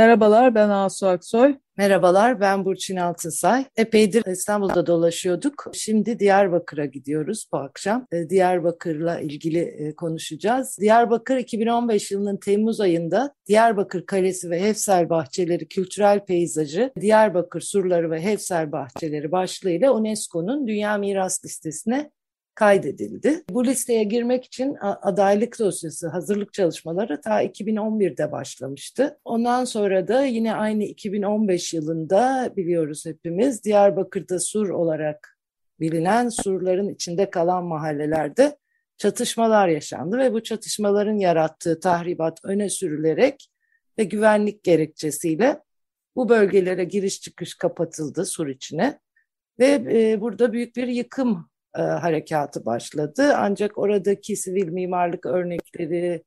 Merhabalar ben Asu Aksoy. Merhabalar ben Burçin Altınsay. Epeydir İstanbul'da dolaşıyorduk. Şimdi Diyarbakır'a gidiyoruz bu akşam. Ee, Diyarbakır'la ilgili e, konuşacağız. Diyarbakır 2015 yılının Temmuz ayında Diyarbakır Kalesi ve Hefsel Bahçeleri Kültürel Peyzajı, Diyarbakır Surları ve Hefsel Bahçeleri başlığıyla UNESCO'nun Dünya Miras Listesi'ne kaydedildi. Bu listeye girmek için adaylık dosyası hazırlık çalışmaları ta 2011'de başlamıştı. Ondan sonra da yine aynı 2015 yılında biliyoruz hepimiz Diyarbakır'da Sur olarak bilinen surların içinde kalan mahallelerde çatışmalar yaşandı ve bu çatışmaların yarattığı tahribat öne sürülerek ve güvenlik gerekçesiyle bu bölgelere giriş çıkış kapatıldı sur içine ve e, burada büyük bir yıkım e, harekatı başladı. Ancak oradaki sivil mimarlık örnekleri,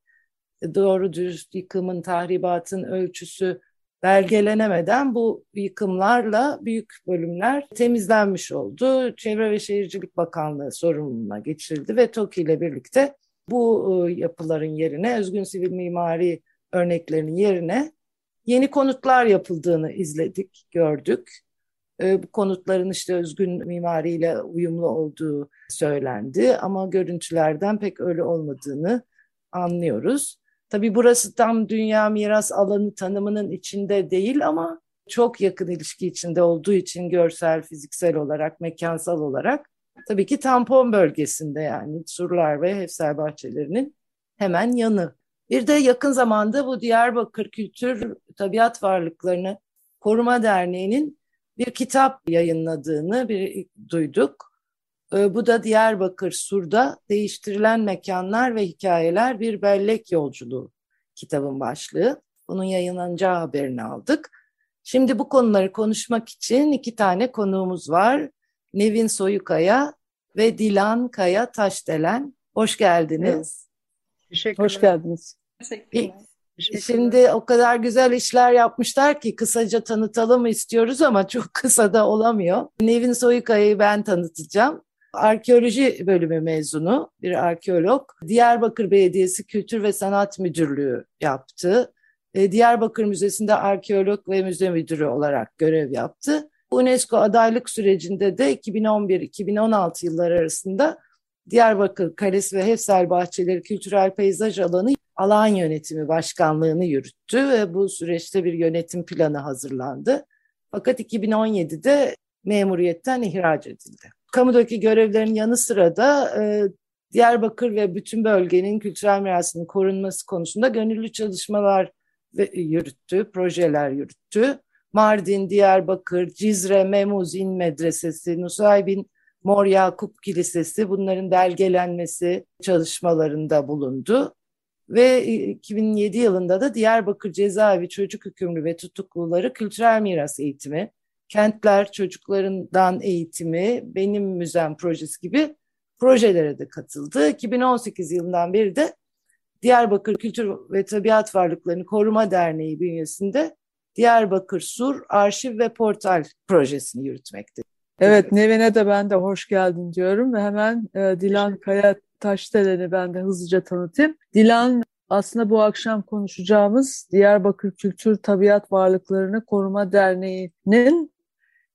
doğru dürüst yıkımın, tahribatın ölçüsü belgelenemeden bu yıkımlarla büyük bölümler temizlenmiş oldu. Çevre ve Şehircilik Bakanlığı sorumluluğuna geçirildi ve TOKİ ile birlikte bu e, yapıların yerine, özgün sivil mimari örneklerinin yerine yeni konutlar yapıldığını izledik, gördük. Ee, bu konutların işte özgün mimariyle uyumlu olduğu söylendi ama görüntülerden pek öyle olmadığını anlıyoruz. Tabii burası tam dünya miras alanı tanımının içinde değil ama çok yakın ilişki içinde olduğu için görsel, fiziksel olarak, mekansal olarak tabii ki tampon bölgesinde yani surlar ve hefsel bahçelerinin hemen yanı. Bir de yakın zamanda bu Diyarbakır Kültür Tabiat Varlıklarını Koruma Derneği'nin bir kitap yayınladığını bir, duyduk. Ee, bu da Diyarbakır Sur'da Değiştirilen Mekanlar ve Hikayeler Bir Bellek Yolculuğu kitabın başlığı. Bunun yayınlanacağı haberini aldık. Şimdi bu konuları konuşmak için iki tane konuğumuz var. Nevin Soyukaya ve Dilan Kaya Taşdelen. Hoş geldiniz. Teşekkürler. Hoş geldiniz. Teşekkürler. Şimdi o kadar güzel işler yapmışlar ki kısaca tanıtalım istiyoruz ama çok kısa da olamıyor. Nevin Soyukaya'yı ben tanıtacağım. Arkeoloji bölümü mezunu bir arkeolog. Diyarbakır Belediyesi Kültür ve Sanat Müdürlüğü yaptı. E, Diyarbakır Müzesi'nde arkeolog ve müze müdürü olarak görev yaptı. UNESCO adaylık sürecinde de 2011-2016 yılları arasında Diyarbakır Kalesi ve Hefsel Bahçeleri Kültürel Peyzaj Alanı alan yönetimi başkanlığını yürüttü ve bu süreçte bir yönetim planı hazırlandı. Fakat 2017'de memuriyetten ihraç edildi. Kamudaki görevlerin yanı sıra da e, Diyarbakır ve bütün bölgenin kültürel mirasının korunması konusunda gönüllü çalışmalar yürüttü, projeler yürüttü. Mardin, Diyarbakır, Cizre, Memuzin Medresesi, Nusaybin Mor Yakup Kilisesi bunların belgelenmesi çalışmalarında bulundu. Ve 2007 yılında da Diyarbakır Cezaevi Çocuk Hükümlü ve Tutukluları Kültürel Miras Eğitimi, Kentler Çocuklarından Eğitimi, Benim Müzem Projesi gibi projelere de katıldı. 2018 yılından beri de Diyarbakır Kültür ve Tabiat Varlıklarını Koruma Derneği bünyesinde Diyarbakır Sur Arşiv ve Portal projesini yürütmekte. Evet, Nevin'e de ben de hoş geldin diyorum ve hemen e, Dilan Kaya Taşdelen'i ben de hızlıca tanıtayım. Dilan aslında bu akşam konuşacağımız Diyarbakır Kültür Tabiat Varlıklarını Koruma Derneği'nin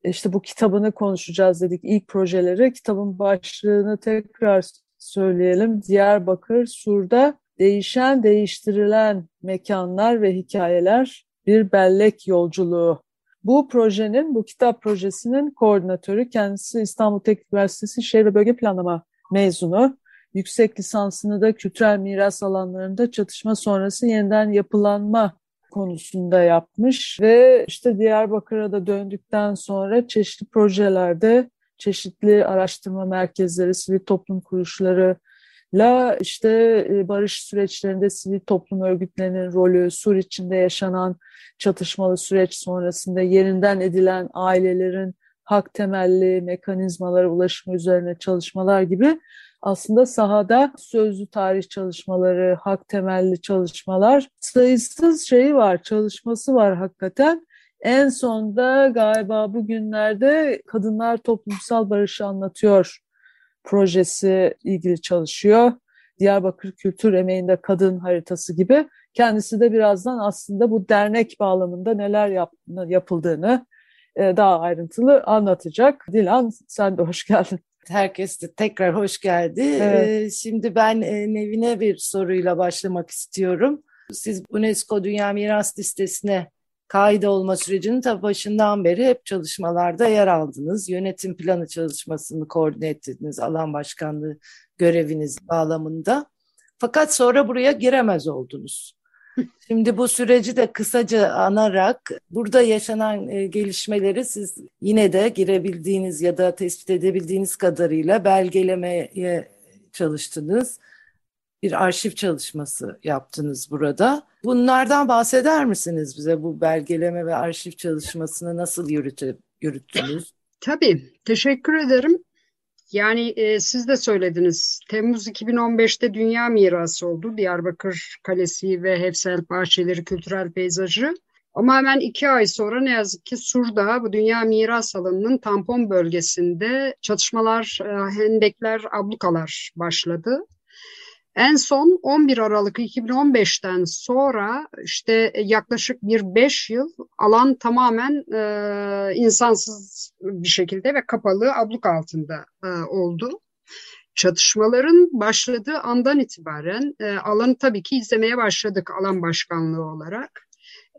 işte bu kitabını konuşacağız dedik ilk projeleri. Kitabın başlığını tekrar söyleyelim. Diyarbakır Sur'da değişen değiştirilen mekanlar ve hikayeler bir bellek yolculuğu bu projenin, bu kitap projesinin koordinatörü kendisi İstanbul Teknik Üniversitesi Şehir ve Bölge Planlama mezunu. Yüksek lisansını da kültürel miras alanlarında çatışma sonrası yeniden yapılanma konusunda yapmış ve işte Diyarbakır'a da döndükten sonra çeşitli projelerde çeşitli araştırma merkezleri, sivil toplum kuruluşları la işte e, barış süreçlerinde sivil toplum örgütlerinin rolü, Sur içinde yaşanan çatışmalı süreç sonrasında yerinden edilen ailelerin hak temelli mekanizmalara ulaşımı üzerine çalışmalar gibi aslında sahada sözlü tarih çalışmaları, hak temelli çalışmalar sayısız şeyi var, çalışması var hakikaten. En sonda galiba bugünlerde Kadınlar Toplumsal Barışı Anlatıyor projesi ilgili çalışıyor. Diyarbakır Kültür Emeğinde Kadın Haritası gibi. Kendisi de birazdan aslında bu dernek bağlamında neler yap, yapıldığını e, daha ayrıntılı anlatacak. Dilan sen de hoş geldin. Herkes de tekrar hoş geldi. Evet. Ee, şimdi ben e, Nevin'e bir soruyla başlamak istiyorum. Siz UNESCO Dünya Miras Listesi'ne kaydolma sürecinin tabi başından beri hep çalışmalarda yer aldınız. Yönetim planı çalışmasını koordine ettiniz alan başkanlığı göreviniz bağlamında. Fakat sonra buraya giremez oldunuz. Şimdi bu süreci de kısaca anarak burada yaşanan e, gelişmeleri siz yine de girebildiğiniz ya da tespit edebildiğiniz kadarıyla belgelemeye çalıştınız. Bir arşiv çalışması yaptınız burada. Bunlardan bahseder misiniz bize bu belgeleme ve arşiv çalışmasını nasıl yürüttünüz? Tabii, teşekkür ederim. Yani e, siz de söylediniz. Temmuz 2015'te Dünya Mirası oldu. Diyarbakır Kalesi ve Hefsel Bahçeleri Kültürel Peyzajı. Ama hemen iki ay sonra ne yazık ki Sur'da bu Dünya Miras Alanı'nın tampon bölgesinde çatışmalar, e, hendekler, ablukalar başladı. En son 11 Aralık 2015'ten sonra işte yaklaşık bir 5 yıl alan tamamen e, insansız bir şekilde ve kapalı abluk altında e, oldu. Çatışmaların başladığı andan itibaren e, alanı tabii ki izlemeye başladık alan başkanlığı olarak.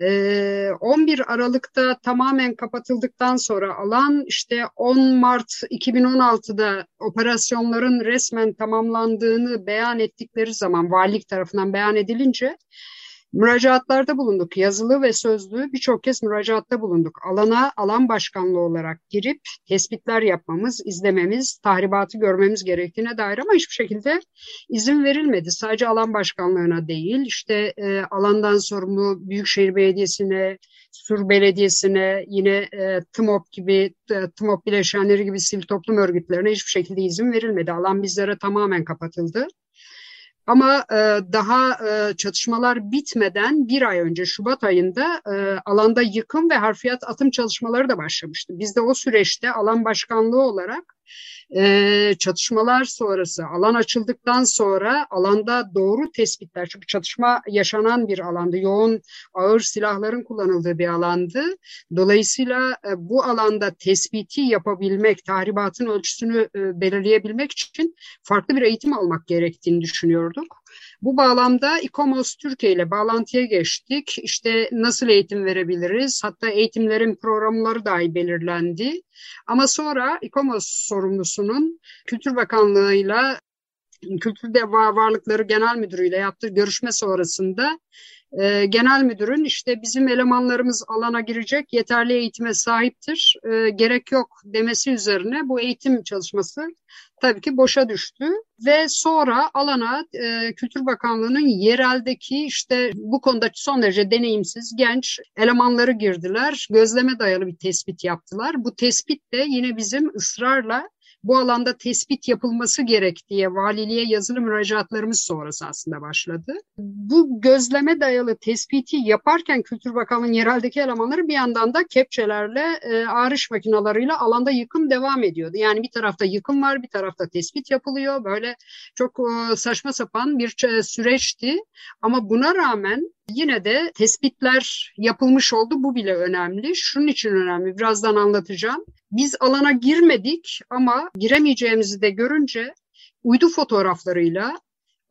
11 ee, Aralık'ta tamamen kapatıldıktan sonra alan işte 10 Mart 2016'da operasyonların resmen tamamlandığını beyan ettikleri zaman valilik tarafından beyan edilince Müracaatlarda bulunduk. Yazılı ve sözlü birçok kez müracaatta bulunduk. Alana alan başkanlığı olarak girip tespitler yapmamız, izlememiz, tahribatı görmemiz gerektiğine dair ama hiçbir şekilde izin verilmedi. Sadece alan başkanlığına değil, işte e, alandan sorumlu Büyükşehir Belediyesi'ne, Sur Belediyesi'ne, yine e, TMOP gibi, e, TMOP bileşenleri gibi sivil toplum örgütlerine hiçbir şekilde izin verilmedi. Alan bizlere tamamen kapatıldı. Ama e, daha e, çatışmalar bitmeden bir ay önce Şubat ayında e, alanda yıkım ve harfiyat atım çalışmaları da başlamıştı. Biz de o süreçte alan başkanlığı olarak e, çatışmalar sonrası alan açıldıktan sonra alanda doğru tespitler çünkü çatışma yaşanan bir alandı. Yoğun ağır silahların kullanıldığı bir alandı. Dolayısıyla e, bu alanda tespiti yapabilmek, tahribatın ölçüsünü e, belirleyebilmek için farklı bir eğitim almak gerektiğini düşünüyorduk. Bu bağlamda İKOMOS Türkiye ile bağlantıya geçtik. İşte nasıl eğitim verebiliriz? Hatta eğitimlerin programları dahi belirlendi. Ama sonra İKOMOS sorumlusunun Kültür Bakanlığı'yla Kültür Varlıkları Genel Müdürü ile yaptığı görüşme sonrasında e, genel müdürün işte bizim elemanlarımız alana girecek yeterli eğitime sahiptir e, gerek yok demesi üzerine bu eğitim çalışması tabii ki boşa düştü ve sonra alana e, Kültür Bakanlığı'nın yereldeki işte bu konuda son derece deneyimsiz genç elemanları girdiler. Gözleme dayalı bir tespit yaptılar. Bu tespit de yine bizim ısrarla bu alanda tespit yapılması gerek diye valiliğe yazılı müracaatlarımız sonrası aslında başladı. Bu gözleme dayalı tespiti yaparken Kültür Bakanlığı'nın yereldeki elemanları bir yandan da kepçelerle e, ağrış makinalarıyla alanda yıkım devam ediyordu. Yani bir tarafta yıkım var bir tarafta tespit yapılıyor. Böyle çok e, saçma sapan bir süreçti ama buna rağmen Yine de tespitler yapılmış oldu. Bu bile önemli. Şunun için önemli. Birazdan anlatacağım. Biz alana girmedik ama giremeyeceğimizi de görünce uydu fotoğraflarıyla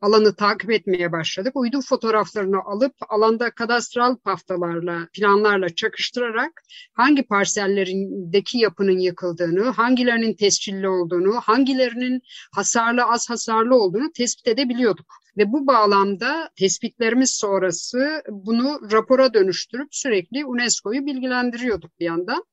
alanı takip etmeye başladık. Uydu fotoğraflarını alıp alanda kadastral paftalarla, planlarla çakıştırarak hangi parsellerindeki yapının yıkıldığını, hangilerinin tescilli olduğunu, hangilerinin hasarlı az hasarlı olduğunu tespit edebiliyorduk. Ve bu bağlamda tespitlerimiz sonrası bunu rapora dönüştürüp sürekli UNESCO'yu bilgilendiriyorduk bir yandan.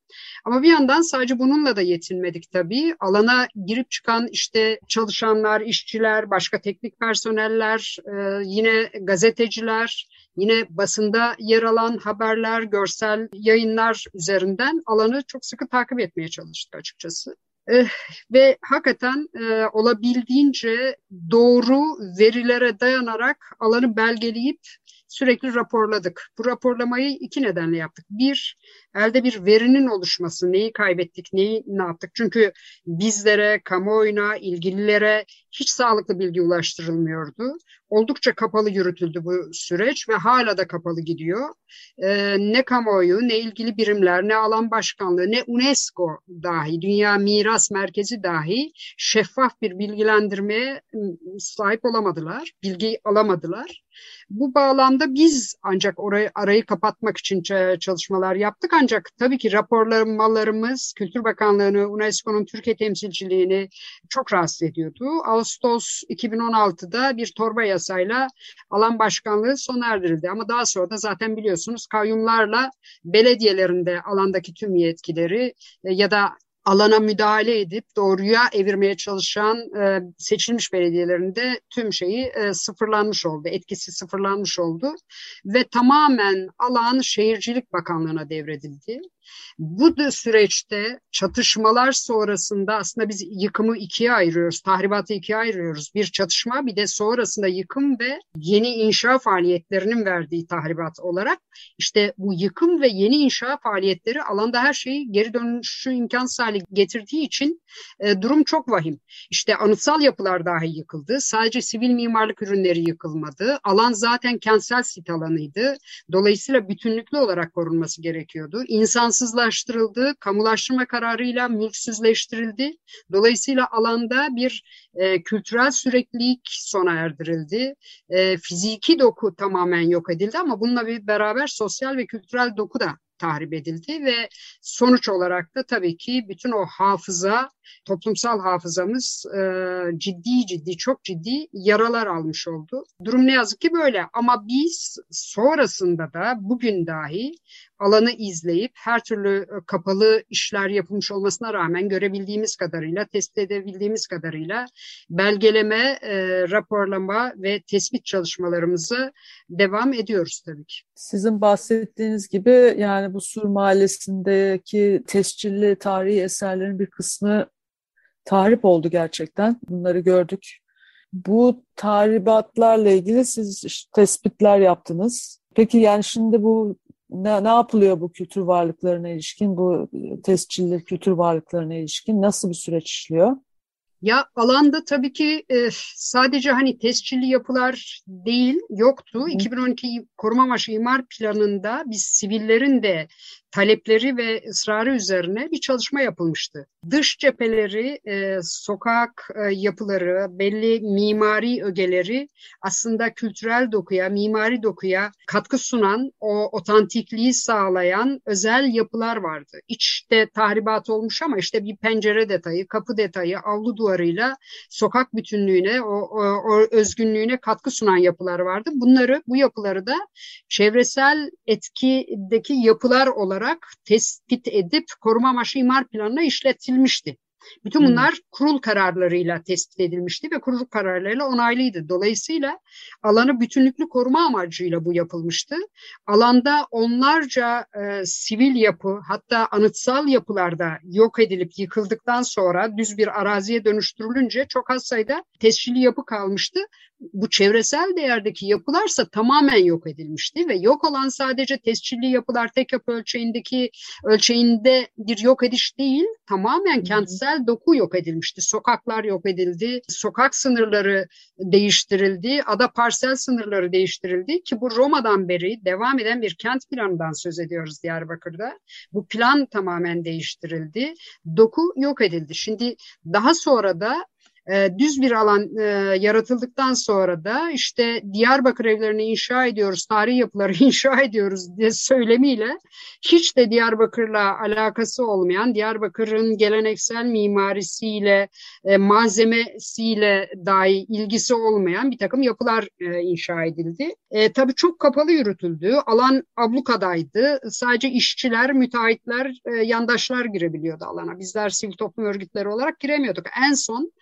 Ama bir yandan sadece bununla da yetinmedik tabii. Alana girip çıkan işte çalışanlar, işçiler, başka teknik personeller, e, yine gazeteciler, yine basında yer alan haberler, görsel yayınlar üzerinden alanı çok sıkı takip etmeye çalıştık açıkçası. Eh, ve hakikaten e, olabildiğince doğru verilere dayanarak alanı belgeleyip sürekli raporladık. Bu raporlamayı iki nedenle yaptık. Bir, elde bir verinin oluşması, neyi kaybettik, neyi ne yaptık. Çünkü bizlere, kamuoyuna, ilgililere hiç sağlıklı bilgi ulaştırılmıyordu. Oldukça kapalı yürütüldü bu süreç ve hala da kapalı gidiyor. Ee, ne kamuoyu, ne ilgili birimler, ne alan başkanlığı, ne UNESCO dahi, Dünya Miras Merkezi dahi şeffaf bir bilgilendirmeye ıı, sahip olamadılar, bilgi alamadılar. Bu bağlamda biz ancak orayı arayı kapatmak için çalışmalar yaptık ancak tabii ki raporlamalarımız Kültür Bakanlığı'nı, UNESCO'nun Türkiye temsilciliğini çok rahatsız ediyordu. Ağustos 2016'da bir torba yasayla alan başkanlığı sona erdirildi ama daha sonra da zaten biliyorsunuz kayyumlarla belediyelerinde alandaki tüm yetkileri e, ya da alana müdahale edip doğruya evirmeye çalışan e, seçilmiş belediyelerinde tüm şeyi e, sıfırlanmış oldu, etkisi sıfırlanmış oldu ve tamamen alan Şehircilik Bakanlığı'na devredildi. Bu süreçte çatışmalar sonrasında aslında biz yıkımı ikiye ayırıyoruz, tahribatı ikiye ayırıyoruz. Bir çatışma bir de sonrasında yıkım ve yeni inşa faaliyetlerinin verdiği tahribat olarak işte bu yıkım ve yeni inşa faaliyetleri alanda her şeyi geri dönüşü imkansız hale getirdiği için e, durum çok vahim. İşte anıtsal yapılar dahi yıkıldı. Sadece sivil mimarlık ürünleri yıkılmadı. Alan zaten kentsel sit alanıydı. Dolayısıyla bütünlüklü olarak korunması gerekiyordu. İnsan bağımsızlaştırıldı, kamulaştırma kararıyla mülksüzleştirildi. Dolayısıyla alanda bir e, kültürel süreklilik sona erdirildi. E, fiziki doku tamamen yok edildi ama bununla bir beraber sosyal ve kültürel doku da tahrip edildi ve sonuç olarak da tabii ki bütün o hafıza, toplumsal hafızamız e, ciddi ciddi, çok ciddi yaralar almış oldu. Durum ne yazık ki böyle ama biz sonrasında da bugün dahi alanı izleyip her türlü e, kapalı işler yapılmış olmasına rağmen görebildiğimiz kadarıyla, tespit edebildiğimiz kadarıyla belgeleme, e, raporlama ve tespit çalışmalarımızı devam ediyoruz tabii ki. Sizin bahsettiğiniz gibi yani bu Sur Mahallesi'ndeki tescilli tarihi eserlerin bir kısmı tahrip oldu gerçekten. Bunları gördük. Bu tahribatlarla ilgili siz tespitler yaptınız. Peki yani şimdi bu ne, ne yapılıyor bu kültür varlıklarına ilişkin, bu tescilli kültür varlıklarına ilişkin nasıl bir süreç işliyor? Ya alanda tabii ki e, sadece hani tescilli yapılar değil yoktu. Hı. 2012 koruma amaçlı imar planında biz sivillerin de talepleri ve ısrarı üzerine bir çalışma yapılmıştı. Dış cepheleri, e, sokak e, yapıları, belli mimari ögeleri aslında kültürel dokuya, mimari dokuya katkı sunan, o otantikliği sağlayan özel yapılar vardı. İçte tahribat olmuş ama işte bir pencere detayı, kapı detayı, avlu duvarıyla sokak bütünlüğüne, o, o, o özgünlüğüne katkı sunan yapılar vardı. Bunları, bu yapıları da çevresel etkideki yapılar olarak olarak tespit edip koruma amaçlı imar planına işletilmişti. Bütün hmm. bunlar kurul kararlarıyla tespit edilmişti ve kurul kararlarıyla onaylıydı. Dolayısıyla alanı bütünlüklü koruma amacıyla bu yapılmıştı. Alanda onlarca e, sivil yapı hatta anıtsal yapılarda yok edilip yıkıldıktan sonra düz bir araziye dönüştürülünce çok az sayıda tescilli yapı kalmıştı bu çevresel değerdeki yapılarsa tamamen yok edilmişti ve yok olan sadece tescilli yapılar tek yapı ölçeğindeki ölçeğinde bir yok ediş değil tamamen kentsel doku yok edilmişti. Sokaklar yok edildi, sokak sınırları değiştirildi, ada parsel sınırları değiştirildi ki bu Roma'dan beri devam eden bir kent planından söz ediyoruz Diyarbakır'da. Bu plan tamamen değiştirildi, doku yok edildi. Şimdi daha sonra da e, düz bir alan e, yaratıldıktan sonra da işte Diyarbakır evlerini inşa ediyoruz, tarihi yapıları inşa ediyoruz diye söylemiyle hiç de Diyarbakır'la alakası olmayan, Diyarbakır'ın geleneksel mimarisiyle, e, malzemesiyle dahi ilgisi olmayan bir takım yapılar e, inşa edildi. E, tabii çok kapalı yürütüldü. Alan ablukadaydı. Sadece işçiler, müteahhitler, e, yandaşlar girebiliyordu alana. Bizler sivil toplum örgütleri olarak giremiyorduk. En son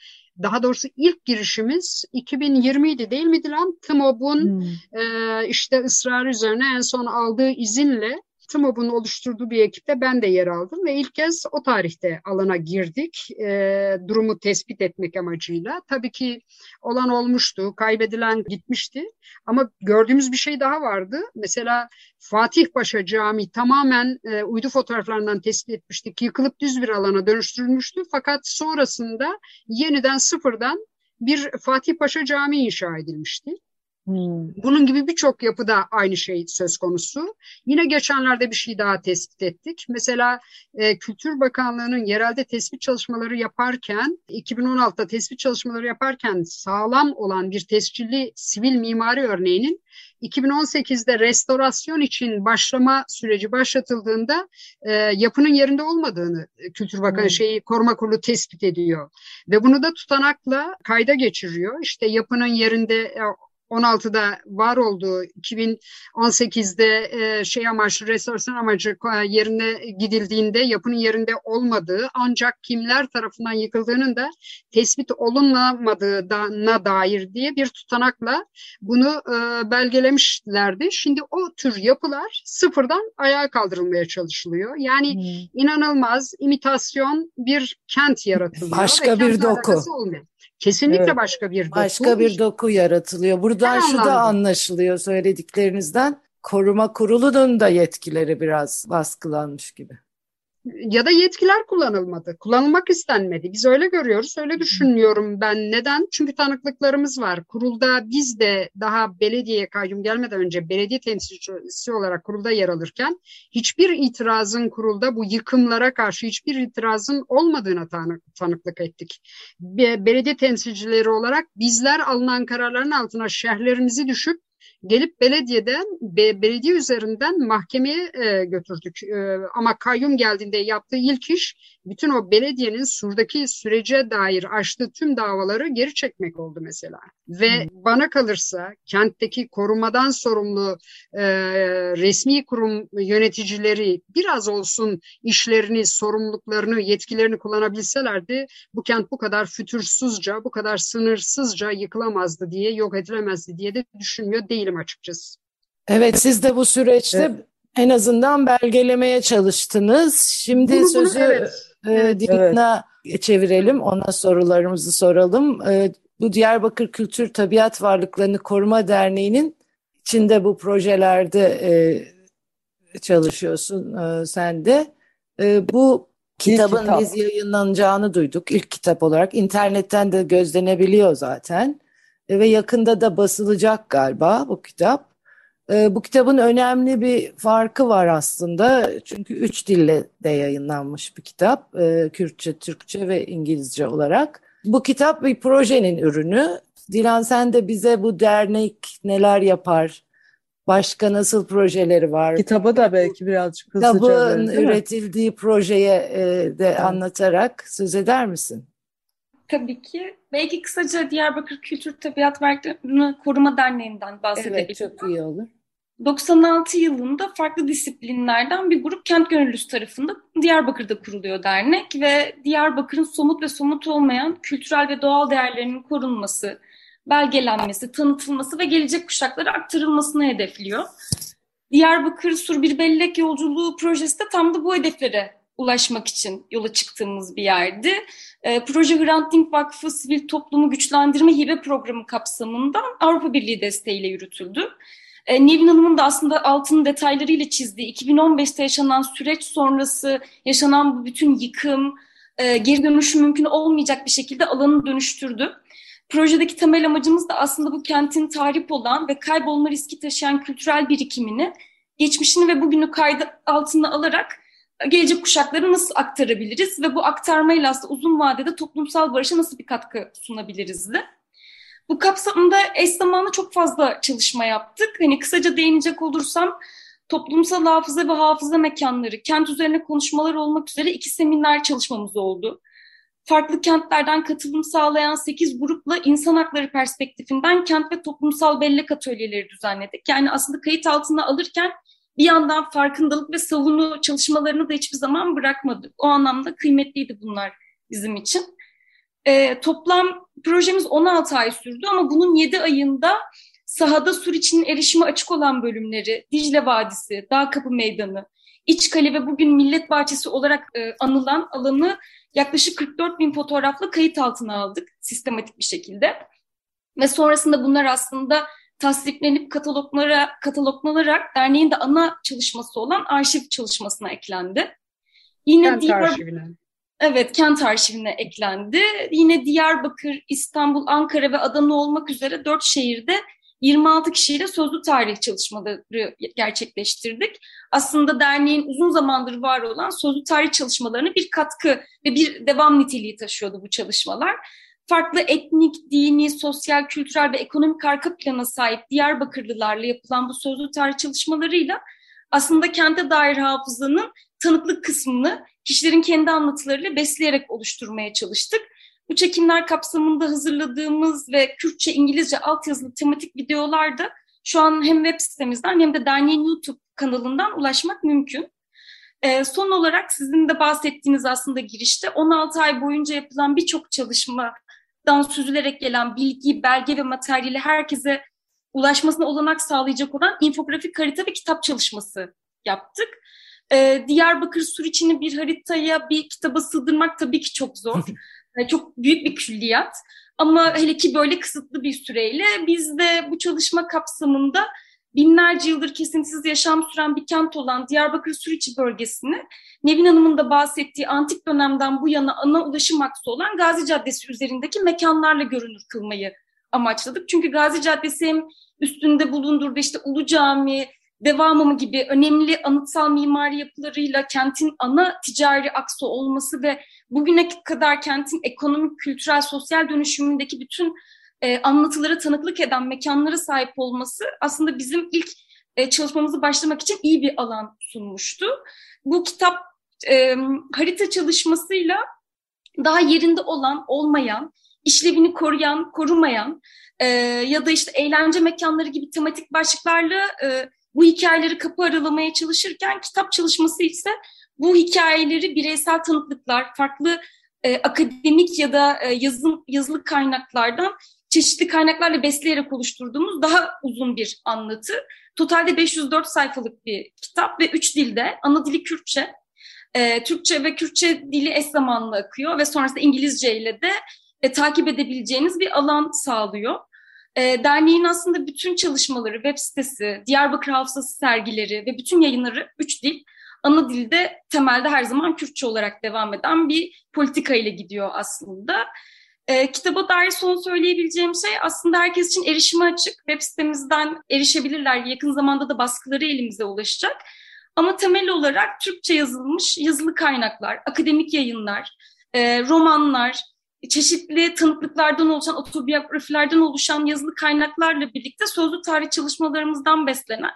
daha doğrusu ilk girişimiz 2020'ydi değil mi Dilan? TMOB'un hmm. e, işte ısrar üzerine en son aldığı izinle TMOB'un oluşturduğu bir ekipte ben de yer aldım ve ilk kez o tarihte alana girdik e, durumu tespit etmek amacıyla. Tabii ki olan olmuştu, kaybedilen gitmişti ama gördüğümüz bir şey daha vardı. Mesela Fatih Paşa Camii tamamen e, uydu fotoğraflarından tespit etmiştik. Yıkılıp düz bir alana dönüştürülmüştü fakat sonrasında yeniden sıfırdan bir Fatih Paşa Camii inşa edilmişti. Hmm. Bunun gibi birçok yapıda aynı şey söz konusu. Yine geçenlerde bir şey daha tespit ettik. Mesela e, Kültür Bakanlığı'nın yerelde tespit çalışmaları yaparken, 2016'da tespit çalışmaları yaparken sağlam olan bir tescilli sivil mimari örneğinin 2018'de restorasyon için başlama süreci başlatıldığında e, yapının yerinde olmadığını Kültür Bakanı hmm. şeyi koruma kurulu tespit ediyor ve bunu da tutanakla kayda geçiriyor. İşte yapının yerinde e, 16'da var olduğu 2018'de e, şey amaçlı restorasyon amacı e, yerine gidildiğinde yapının yerinde olmadığı ancak kimler tarafından yıkıldığının da tespit olunmadığına dair diye bir tutanakla bunu e, belgelemişlerdi. Şimdi o tür yapılar sıfırdan ayağa kaldırılmaya çalışılıyor. Yani hmm. inanılmaz imitasyon bir kent yaratılıyor. Başka bir doku. Kesinlikle evet. başka bir doku. Başka bir doku yaratılıyor. Buradan şu da anlaşılıyor söylediklerinizden. Koruma kurulunun da yetkileri biraz baskılanmış gibi ya da yetkiler kullanılmadı. Kullanılmak istenmedi. Biz öyle görüyoruz, öyle düşünüyorum ben. Neden? Çünkü tanıklıklarımız var. Kurulda biz de daha belediyeye kayyum gelmeden önce belediye temsilcisi olarak kurulda yer alırken hiçbir itirazın kurulda bu yıkımlara karşı hiçbir itirazın olmadığına tanı tanıklık ettik. Be belediye temsilcileri olarak bizler alınan kararların altına şehirlerimizi düşüp gelip belediyeden be, belediye üzerinden mahkemeye e, götürdük. E, ama kayyum geldiğinde yaptığı ilk iş bütün o belediyenin surdaki sürece dair açtığı tüm davaları geri çekmek oldu mesela. Ve hmm. bana kalırsa kentteki korumadan sorumlu e, resmi kurum yöneticileri biraz olsun işlerini, sorumluluklarını, yetkilerini kullanabilselerdi bu kent bu kadar fütursuzca, bu kadar sınırsızca yıkılamazdı diye, yok edilemezdi diye de düşünmüyor değilim açıkçası. Evet siz de bu süreçte evet. en azından belgelemeye çalıştınız. Şimdi bunu, sözü bunu, evet. e, evet, evet. çevirelim. Ona sorularımızı soralım. E, bu Diyarbakır Kültür Tabiat Varlıklarını Koruma Derneği'nin içinde bu projelerde e, çalışıyorsun e, sen de. E, bu kitabın kitap. biz yayınlanacağını duyduk ilk kitap olarak. internetten de gözlenebiliyor zaten. E, ve yakında da basılacak galiba bu kitap. E, bu kitabın önemli bir farkı var aslında. Çünkü üç dille de yayınlanmış bir kitap. E, Kürtçe, Türkçe ve İngilizce olarak. Bu kitap bir projenin ürünü. Dilan sen de bize bu dernek neler yapar? Başka nasıl projeleri var? Kitaba da belki birazcık hızlıca Kitabın üretildiği projeye de evet. anlatarak söz eder misin? Tabii ki. Belki kısaca Diyarbakır Kültür Tabiat Varlıklarını Koruma Derneği'nden bahsedebilirim. Evet, çok iyi olur. 96 yılında farklı disiplinlerden bir grup kent gönüllüsü tarafından Diyarbakır'da kuruluyor dernek ve Diyarbakır'ın somut ve somut olmayan kültürel ve doğal değerlerinin korunması, belgelenmesi, tanıtılması ve gelecek kuşaklara aktarılmasını hedefliyor. Diyarbakır Sur Bir Bellek Yolculuğu projesi de tam da bu hedeflere ulaşmak için yola çıktığımız bir yerdi. E, Proje Hrant Dink Vakfı Sivil Toplumu Güçlendirme Hibe Programı kapsamında Avrupa Birliği desteğiyle yürütüldü. E, Nevin Hanım'ın da aslında altın detaylarıyla çizdiği 2015'te yaşanan süreç sonrası yaşanan bu bütün yıkım, e, geri dönüşüm mümkün olmayacak bir şekilde alanı dönüştürdü. Projedeki temel amacımız da aslında bu kentin tarif olan ve kaybolma riski taşıyan kültürel birikimini, geçmişini ve bugünü kaydı altına alarak gelecek kuşaklara nasıl aktarabiliriz ve bu aktarmayla aslında uzun vadede toplumsal barışa nasıl bir katkı sunabiliriz de. Bu kapsamda eş zamanlı çok fazla çalışma yaptık. Hani kısaca değinecek olursam toplumsal hafıza ve hafıza mekanları, kent üzerine konuşmalar olmak üzere iki seminer çalışmamız oldu. Farklı kentlerden katılım sağlayan 8 grupla insan hakları perspektifinden kent ve toplumsal bellek atölyeleri düzenledik. Yani aslında kayıt altına alırken bir yandan farkındalık ve savunu çalışmalarını da hiçbir zaman bırakmadık. O anlamda kıymetliydi bunlar bizim için. E, toplam projemiz 16 ay sürdü ama bunun 7 ayında sahada Suriç'in erişime açık olan bölümleri, Dicle Vadisi, Dağ Kapı Meydanı, İçkale ve bugün Millet Bahçesi olarak e, anılan alanı yaklaşık 44 bin fotoğrafla kayıt altına aldık sistematik bir şekilde. Ve sonrasında bunlar aslında tasdiklenip kataloglara, kataloglanarak derneğin de ana çalışması olan arşiv çalışmasına eklendi. Yine kent Diyarbakır, arşivine. Evet, kent arşivine eklendi. Yine Diyarbakır, İstanbul, Ankara ve Adana olmak üzere dört şehirde 26 kişiyle sözlü tarih çalışmaları gerçekleştirdik. Aslında derneğin uzun zamandır var olan sözlü tarih çalışmalarına bir katkı ve bir devam niteliği taşıyordu bu çalışmalar. Farklı etnik, dini, sosyal, kültürel ve ekonomik arka plana sahip Diyarbakırlılarla yapılan bu sözlü tarih çalışmalarıyla aslında kente dair hafızanın tanıklık kısmını kişilerin kendi anlatılarıyla besleyerek oluşturmaya çalıştık. Bu çekimler kapsamında hazırladığımız ve Kürtçe, İngilizce altyazılı tematik videolar da şu an hem web sitemizden hem de derneğin YouTube kanalından ulaşmak mümkün. Ee, son olarak sizin de bahsettiğiniz aslında girişte 16 ay boyunca yapılan birçok çalışmadan süzülerek gelen bilgi, belge ve materyali herkese ulaşmasına olanak sağlayacak olan infografik harita ve kitap çalışması yaptık. Ee, Diyarbakır Suriçi'ni bir haritaya, bir kitaba sığdırmak tabii ki çok zor. çok büyük bir külliyat. Ama hele ki böyle kısıtlı bir süreyle biz de bu çalışma kapsamında binlerce yıldır kesintisiz yaşam süren bir kent olan Diyarbakır Suriçi bölgesini Nevin Hanım'ın da bahsettiği antik dönemden bu yana ana ulaşım aksı olan Gazi Caddesi üzerindeki mekanlarla görünür kılmayı amaçladık. Çünkü Gazi Caddesi hem üstünde bulundurduğu işte Ulu Cami, devamı gibi önemli anıtsal mimari yapılarıyla kentin ana ticari aksı olması ve bugüne kadar kentin ekonomik, kültürel, sosyal dönüşümündeki bütün e, anlatılara tanıklık eden mekanlara sahip olması aslında bizim ilk e, çalışmamızı başlamak için iyi bir alan sunmuştu. Bu kitap e, harita çalışmasıyla daha yerinde olan, olmayan, işlevini koruyan, korumayan e, ya da işte eğlence mekanları gibi tematik başlıklarla e, bu hikayeleri kapı aralamaya çalışırken kitap çalışması ise bu hikayeleri bireysel tanıklıklar, farklı e, akademik ya da e, yazım, yazılı kaynaklardan çeşitli kaynaklarla besleyerek oluşturduğumuz daha uzun bir anlatı. Totalde 504 sayfalık bir kitap ve 3 dilde, ana dili Kürtçe, e, Türkçe ve Kürtçe dili eş zamanlı akıyor ve sonrasında İngilizce ile de e, takip edebileceğiniz bir alan sağlıyor. E, derneğin aslında bütün çalışmaları, web sitesi, Diyarbakır Hafızası sergileri ve bütün yayınları üç dil, ana dilde temelde her zaman Kürtçe olarak devam eden bir politika ile gidiyor aslında. E, kitaba dair son söyleyebileceğim şey aslında herkes için erişime açık. Web sitemizden erişebilirler. Yakın zamanda da baskıları elimize ulaşacak. Ama temel olarak Türkçe yazılmış yazılı kaynaklar, akademik yayınlar, e, romanlar, çeşitli tanıklıklardan oluşan, otobiyografilerden oluşan yazılı kaynaklarla birlikte sözlü tarih çalışmalarımızdan beslenen,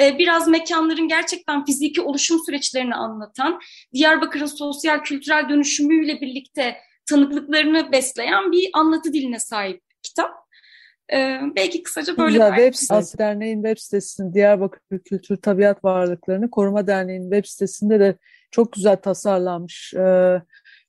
e, biraz mekanların gerçekten fiziki oluşum süreçlerini anlatan, Diyarbakır'ın sosyal kültürel dönüşümüyle birlikte tanıklıklarını besleyen bir anlatı diline sahip kitap. Ee, belki kısaca böyle Güzel, web sitesi, derneğin web sitesinin Diyarbakır Kültür Tabiat Varlıklarını Koruma Derneği'nin web sitesinde de çok güzel tasarlanmış. Ee,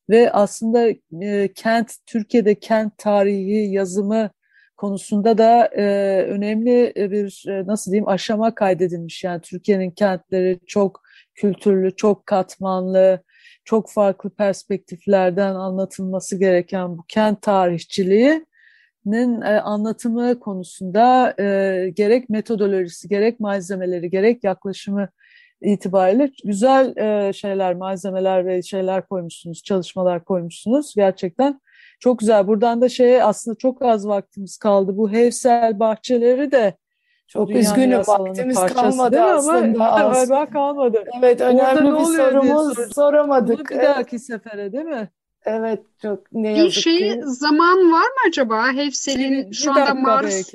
ve aslında e, kent Türkiye'de kent tarihi yazımı konusunda da e, önemli bir e, nasıl diyeyim aşama kaydedilmiş. Yani Türkiye'nin kentleri çok kültürlü, çok katmanlı, çok farklı perspektiflerden anlatılması gereken bu kent tarihçiliğinin e, anlatımı konusunda e, gerek metodolojisi, gerek malzemeleri, gerek yaklaşımı itibariyle güzel e, şeyler, malzemeler ve şeyler koymuşsunuz, çalışmalar koymuşsunuz. Gerçekten çok güzel. Buradan da şey aslında çok az vaktimiz kaldı. Bu Hevsel bahçeleri de çok üzgünüm vaktimiz kalmadı aslında ama galiba kalmadı. Evet önemli bir sorumuz soramadık. Bunu bir dahaki sefere değil mi? Evet çok ne yazık bir şey ki. zaman var mı acaba Hevsel'in şu anda maruz,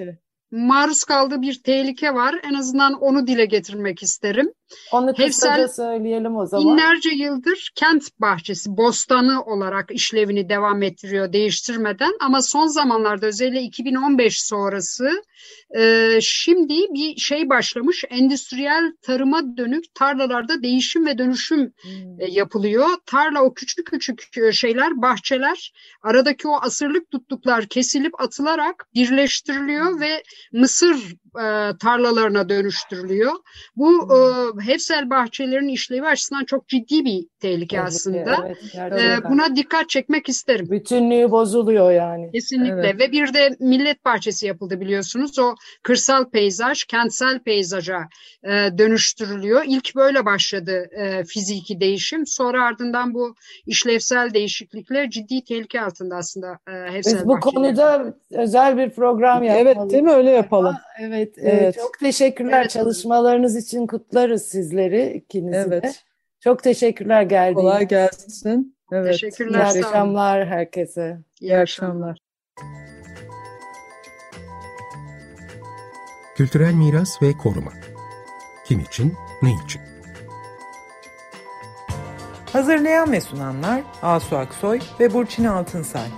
maruz kaldığı bir tehlike var. En azından onu dile getirmek isterim. Onu kısaca Hefsel söyleyelim o zaman. binlerce yıldır kent bahçesi, bostanı olarak işlevini devam ettiriyor değiştirmeden ama son zamanlarda özellikle 2015 sonrası e, şimdi bir şey başlamış endüstriyel tarıma dönük tarlalarda değişim ve dönüşüm Hmm. e, yapılıyor. Tarla o küçük küçük e, şeyler, bahçeler, aradaki o asırlık tutluklar kesilip atılarak birleştiriliyor ve mısır e, tarlalarına dönüştürülüyor. Bu e, Hefsel bahçelerin işlevi açısından çok ciddi bir tehlike Tehlike, aslında. evet, E, buna dikkat çekmek isterim. Bütünlüğü bozuluyor yani. Kesinlikle Evet. ve bir de millet bahçesi yapıldı biliyorsunuz. O kırsal peyzaj kentsel peyzaja e, dönüştürülüyor. İlk böyle başladı e, fiziki değişim. Sonra ardından bu işlevsel değişiklikler ciddi tehlike altında aslında e, Hefsel Biz bu bahçeleri. konuda özel bir program Evet yapmalıyız. değil mi? Öyle yapalım. Evet, e, Evet. çok teşekkürler. Evet. Çalışmalarınız için kutlarız sizleri ikinizi de. Evet. Çok teşekkürler geldiğiniz Kolay gelsin. Evet. Teşekkürler, İyi akşamlar herkese. İyi akşamlar. Kültürel miras ve koruma. Kim için, ne için? Hazırlayan ve sunanlar Asu Aksoy ve Burçin Altınsay.